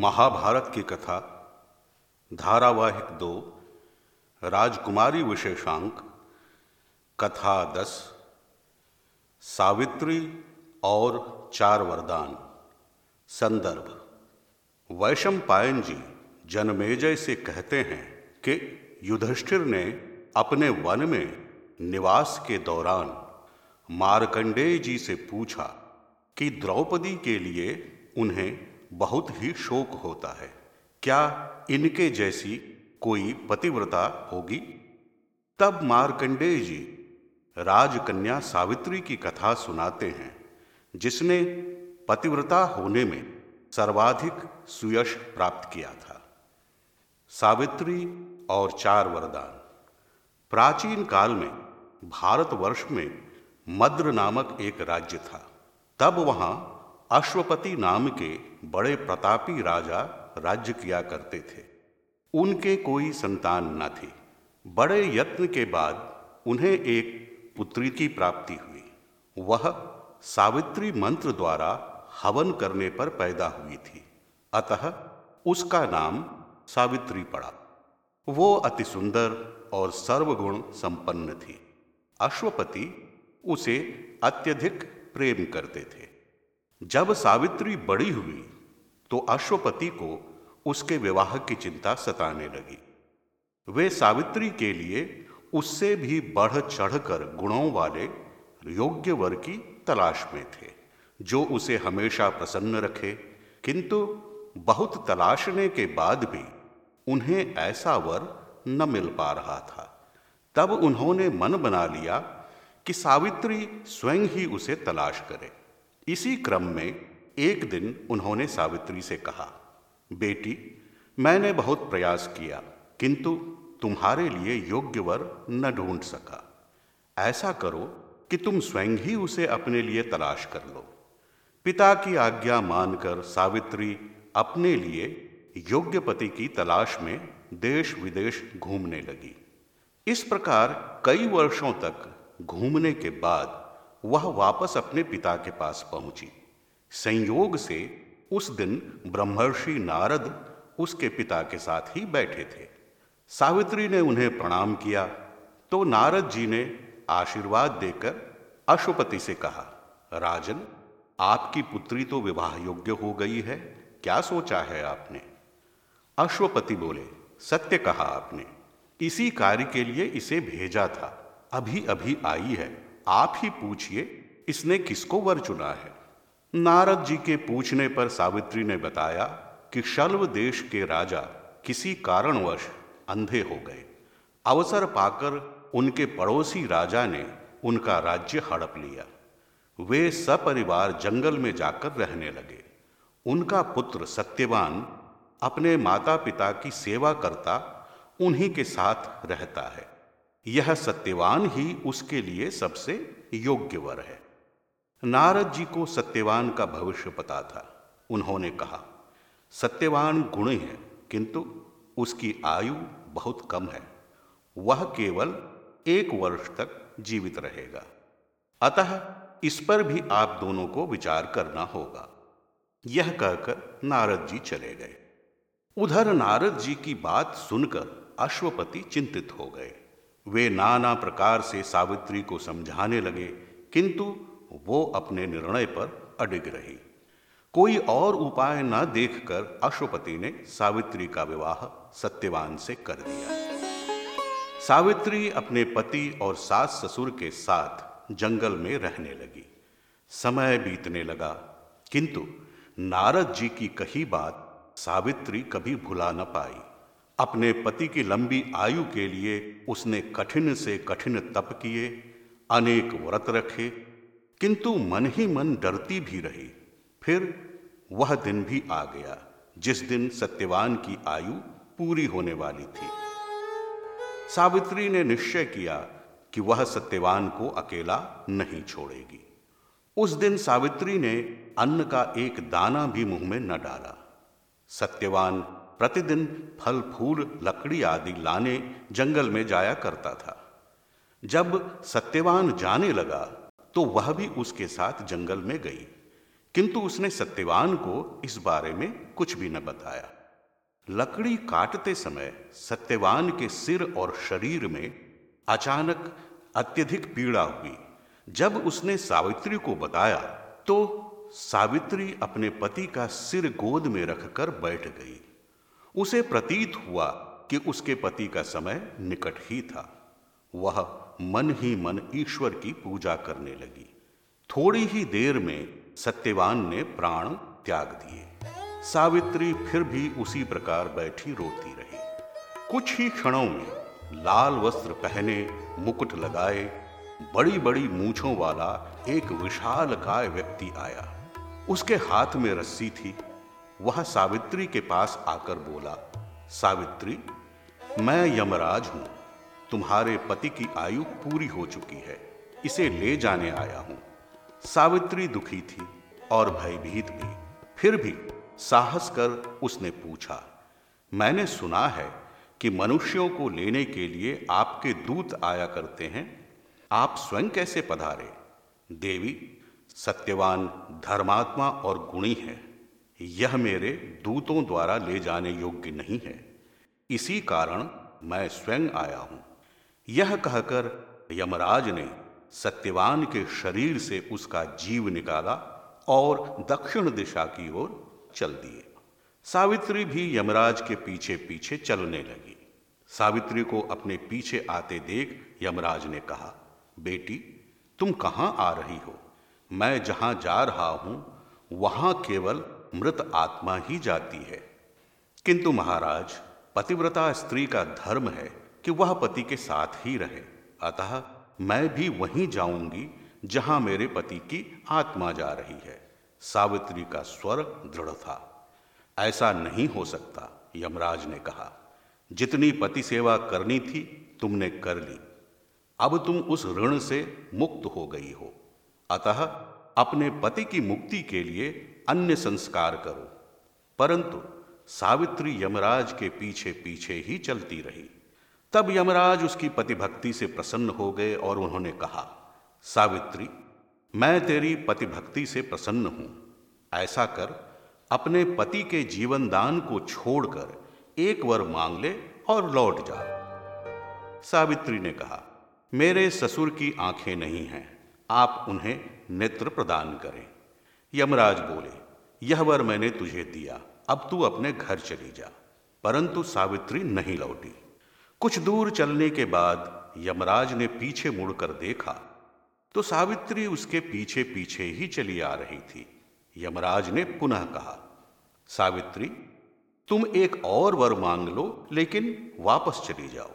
महाभारत की कथा, धारावाहिक दो, राजकुमारी विशेषांक, कथा दस, सावित्री और चार वरदान संदर्भ। वैशम पायन जी जनमेजय से कहते हैं कि युधिष्ठिर ने अपने वन में निवास के दौरान मार्कंडेय जी से पूछा कि द्रौपदी के लिए उन्हें बहुत ही शोक होता है। क्या इनके जैसी कोई पतिव्रता होगी? तब मार्कंडेय जी राजकन्या सावित्री की कथा सुनाते हैं, जिसने पतिव्रता होने में सर्वाधिक सुयश प्राप्त किया था। सावित्री और चार वरदान। प्राचीन काल में भारतवर्ष में मद्र नामक एक राज्य था। तब वहाँ अश्वपति नाम के बड़े प्रतापी राजा राज्य किया करते थे। उनके कोई संतान न थी। बड़े यत्न के बाद उन्हें एक पुत्री की प्राप्ति हुई। वह सावित्री मंत्र द्वारा हवन करने पर पैदा हुई थी। अतः उसका नाम सावित्री पड़ा। वो अति सुंदर और सर्वगुण संपन्न थी। अश्वपति उसे अत्यधिक प्रेम करते थे। जब सावित्री बड़ी हुई तो अश्वपति को उसके विवाह की चिंता सताने लगी। वे सावित्री के लिए उससे भी बढ़ चढ़कर गुणों वाले योग्य वर की तलाश में थे, जो उसे हमेशा प्रसन्न रखे। किंतु बहुत तलाशने के बाद भी उन्हें ऐसा वर न मिल पा रहा था। तब उन्होंने मन बना लिया कि सावित्री स्वयं ही उसे तलाश करे। इसी क्रम में एक दिन उन्होंने सावित्री से कहा, बेटी, मैंने बहुत प्रयास किया, किंतु तुम्हारे लिए योग्य वर न ढूंढ सका। ऐसा करो कि तुम स्वयं ही उसे अपने लिए तलाश कर लो। पिता की आज्ञा मानकर सावित्री अपने लिए योग्य पति की तलाश में देश विदेश घूमने लगी। इस प्रकार कई वर्षों तक घूमने के बाद वह वापस अपने पिता के पास पहुँची। संयोग से उस दिन ब्रह्मर्षि नारद उसके पिता के साथ ही बैठे थे। सावित्री ने उन्हें प्रणाम किया तो नारद जी ने आशीर्वाद देकर अशुपति से कहा, राजन, आपकी पुत्री तो विवाह योग्य हो गई है, क्या सोचा है आपने? अश्वपति बोले, सत्य कहा आपने, इसी कार्य के लिए इसे भेजा था अभी अभी आई है। आप ही पूछिए, इसने किसको वर चुना है? नारद जी के पूछने पर सावित्री ने बताया कि शल्व देश के राजा किसी कारणवश अंधे हो गए। अवसर पाकर उनके पड़ोसी राजा ने उनका राज्य हड़प लिया। वे सपरिवार जंगल में जाकर रहने लगे। उनका पुत्र सत्यवान अपने माता पिता की सेवा करता उन्हीं के साथ रहता है। यह सत्यवान ही उसके लिए सबसे योग्य वर है। नारद जी को सत्यवान का भविष्य पता था। उन्होंने कहा, सत्यवान गुण है, किंतु उसकी आयु बहुत कम है। वह केवल एक वर्ष तक जीवित रहेगा। अतः इस पर भी आप दोनों को विचार करना होगा। यह कहकर नारद जी चले गए। उधर नारद जी की बात सुनकर अश्वपति चिंतित हो गए। वे नाना प्रकार से सावित्री को समझाने लगे, किंतु वो अपने निर्णय पर अडिग रही। कोई और उपाय न देखकर अश्वपति ने सावित्री का विवाह सत्यवान से कर दिया। सावित्री अपने पति और सास ससुर के साथ जंगल में रहने लगी। समय बीतने लगा, किंतु नारद जी की कही बात सावित्री कभी भुला न पाई। अपने पति की लंबी आयु के लिए उसने कठिन से कठिन तप किए, अनेक व्रत रखे, किंतु मन ही मन डरती भी रही। फिर वह दिन भी आ गया, जिस दिन सत्यवान की आयु पूरी होने वाली थी। सावित्री ने निश्चय किया कि वह सत्यवान को अकेला नहीं छोड़ेगी। उस दिन सावित्री ने अन्न का एक दाना भी मुँह में न डाला। सत्यवान प्रतिदिन फल, फूल, लकड़ी आदि लाने, जंगल में जाया करता था। जब सत्यवान जाने लगा तो वह भी उसके साथ जंगल में गई। किंतु उसने सत्यवान को इस बारे में कुछ भी न बताया। लकड़ी काटते समय सत्यवान के सिर और शरीर में अचानक अत्यधिक पीड़ा हुई। जब उसने सावित्री को बताया तो सावित्री अपने पति का सिर गोद में रखकर बैठ गई। उसे प्रतीत हुआ कि उसके पति का समय निकट ही था। वह मन ही मन ईश्वर की पूजा करने लगी। थोड़ी ही देर में सत्यवान ने प्राण त्याग दिए। सावित्री फिर भी उसी प्रकार बैठी रोती रही। कुछ ही क्षणों में लाल वस्त्र पहने, मुकुट लगाए बड़ी बड़ी मूछों वाला एक विशाल काय व्यक्ति आया। उसके हाथ में रस्सी थी। वह सावित्री के पास आकर बोला, सावित्री, मैं यमराज हूँ। तुम्हारे पति की आयु पूरी हो चुकी है। इसे ले जाने आया हूँ। सावित्री दुखी थी और भयभीत भी। फिर भी साहस कर उसने पूछा, मैंने सुना है कि मनुष्यों को लेने के लिए आपके दूत आया करते हैं। आप स्वयं कैसे पधारे? देवी, सत्यवान धर्मात्मा और गुणी है। यह मेरे दूतों द्वारा ले जाने योग्य नहीं है। इसी कारण मैं स्वयं आया हूँ। यह कहकर यमराज ने सत्यवान के शरीर से उसका जीव निकाला और दक्षिण दिशा की ओर चल दिए। सावित्री भी यमराज के पीछे पीछे चलने लगी। सावित्री को अपने पीछे आते देख यमराज ने कहा, बेटी, तुम कहाँ आ रही हो? मैं जहाँ जा रहा हूँ, वहाँ केवल मृत आत्मा ही जाती है। किंतु महाराज, पतिव्रता स्त्री का धर्म है कि वह पति के साथ ही रहे। अतः मैं भी वहीं जाऊँगी जहाँ मेरे पति की आत्मा जा रही है। सावित्री का स्वर दृढ़ था। ऐसा नहीं हो सकता, यमराज ने कहा। जितनी पति सेवा करनी थी, तुमने कर ली। अब तुम उस ऋण से मुक्त हो गई हो। अतः अपने पति की मुक्ति के लिए अन्य संस्कार करो। परंतु सावित्री यमराज के पीछे पीछे ही चलती रही। तब यमराज उसकी पतिभक्ति से प्रसन्न हो गए और उन्होंने कहा, सावित्री, मैं तेरी पतिभक्ति से प्रसन्न हूँ। ऐसा कर, अपने पति के जीवन दान को छोड़कर एक वर मांग ले और लौट जा। सावित्री ने कहा, मेरे ससुर की आँखें नहीं हैं। आप उन्हें नेत्र प्रदान करें। यमराज बोले, यह वर मैंने तुझे दिया, अब तू अपने घर चली जा। परंतु सावित्री नहीं लौटी। कुछ दूर चलने के बाद यमराज ने पीछे मुड़कर देखा तो सावित्री उसके पीछे पीछे ही चली आ रही थी। यमराज ने पुनः कहा, सावित्री, तुम एक और वर मांग लो, लेकिन वापस चली जाओ।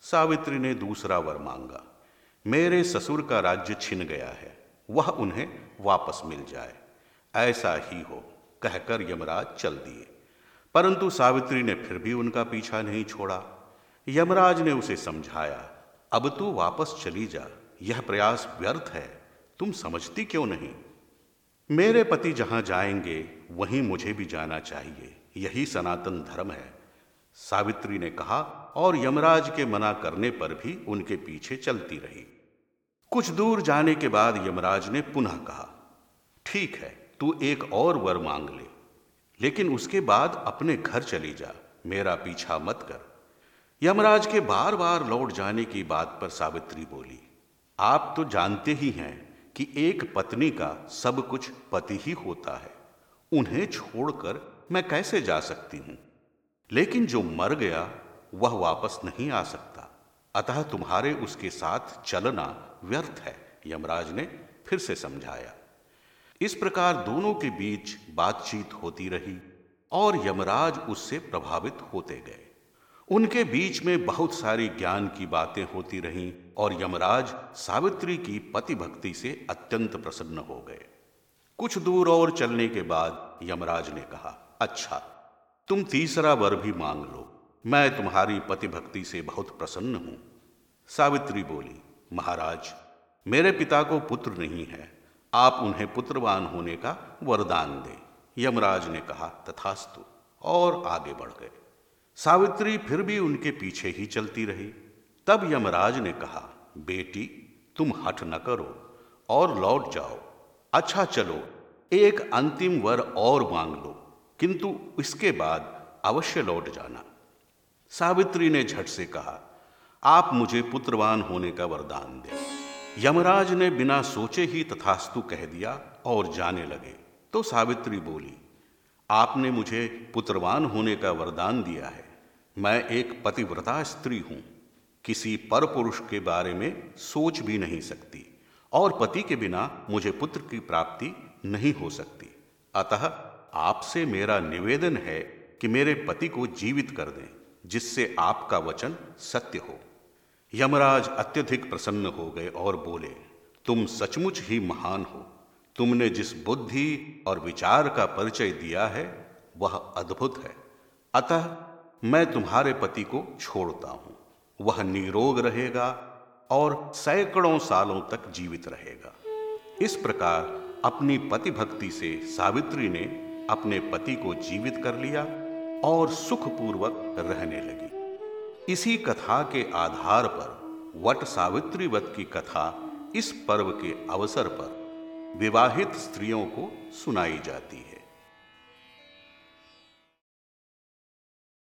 सावित्री ने दूसरा वर मांगा, मेरे ससुर का राज्य छिन गया है। वह उन्हें वापस मिल जाए। ऐसा ही हो, कहकर यमराज चल दिए। परंतु सावित्री ने फिर भी उनका पीछा नहीं छोड़ा। यमराज ने उसे समझाया, अब तू वापस चली जा, यह प्रयास व्यर्थ है, तुम समझती क्यों नहीं? मेरे पति जहाँ जाएँगे, वहीं मुझे भी जाना चाहिए, यही सनातन धर्म है। सावित्री ने कहा, और यमराज के मना करने पर भी उनके पीछे चलती रही। कुछ दूर जाने के बाद यमराज ने पुनः कहा, ठीक है, तू एक और वर मांग ले, लेकिन उसके बाद अपने घर चली जा, मेरा पीछा मत कर। यमराज के बार बार लौट जाने की बात पर सावित्री बोली, आप तो जानते ही हैं कि एक पत्नी का सब कुछ पति ही होता है, उन्हें छोड़कर मैं कैसे जा सकती हूँ? लेकिन जो मर गया, वह वापस नहीं आ सकता। अतः तुम्हारे उसके साथ चलना व्यर्थ है, यमराज ने फिर से समझाया। इस प्रकार दोनों के बीच बातचीत होती रही और यमराज उससे प्रभावित होते गए। उनके बीच में बहुत सारी ज्ञान की बातें होती रहीं और यमराज सावित्री की पति भक्ति से अत्यंत प्रसन्न हो गए। कुछ दूर और चलने के बाद यमराज ने कहा अच्छा तुम तीसरा वर भी मांग लो। मैं तुम्हारी पति भक्ति से बहुत प्रसन्न हूँ। सावित्री बोली, महाराज, मेरे पिता को पुत्र नहीं है। आप उन्हें पुत्रवान होने का वरदान दें। यमराज ने कहा, तथास्तु। और आगे बढ़ गए। सावित्री फिर भी उनके पीछे ही चलती रही। तब यमराज ने कहा, बेटी, तुम हट न करो और लौट जाओ। अच्छा चलो, एक अंतिम वर और मांग लो, किंतु इसके बाद अवश्य लौट जाना। सावित्री ने झट से कहा, आप मुझे पुत्रवान होने का वरदान दें। यमराज ने बिना सोचे ही तथास्तु कह दिया और जाने लगे। तो सावित्री बोली, आपने मुझे पुत्रवान होने का वरदान दिया है। मैं एक पतिव्रता स्त्री हूँ। किसी पर पुरुष के बारे में सोच भी नहीं सकती और पति के बिना मुझे पुत्र की प्राप्ति नहीं हो सकती। अतः आपसे मेरा निवेदन है कि मेरे पति को जीवित कर दें। जिससे आपका वचन सत्य हो। यमराज अत्यधिक प्रसन्न हो गए और बोले, तुम सचमुच ही महान हो। तुमने जिस बुद्धि और विचार का परिचय दिया है, वह अद्भुत है। अतः मैं तुम्हारे पति को छोड़ता हूँ। वह निरोग रहेगा और सैकड़ों सालों तक जीवित रहेगा। इस प्रकार अपनी पति भक्ति से सावित्री ने अपने पति को जीवित कर लिया और सुखपूर्वक रहने लगी। इसी कथा के आधार पर, वट सावित्री वत की कथा इस पर्व के अवसर पर विवाहित स्त्रियों को सुनाई जाती है।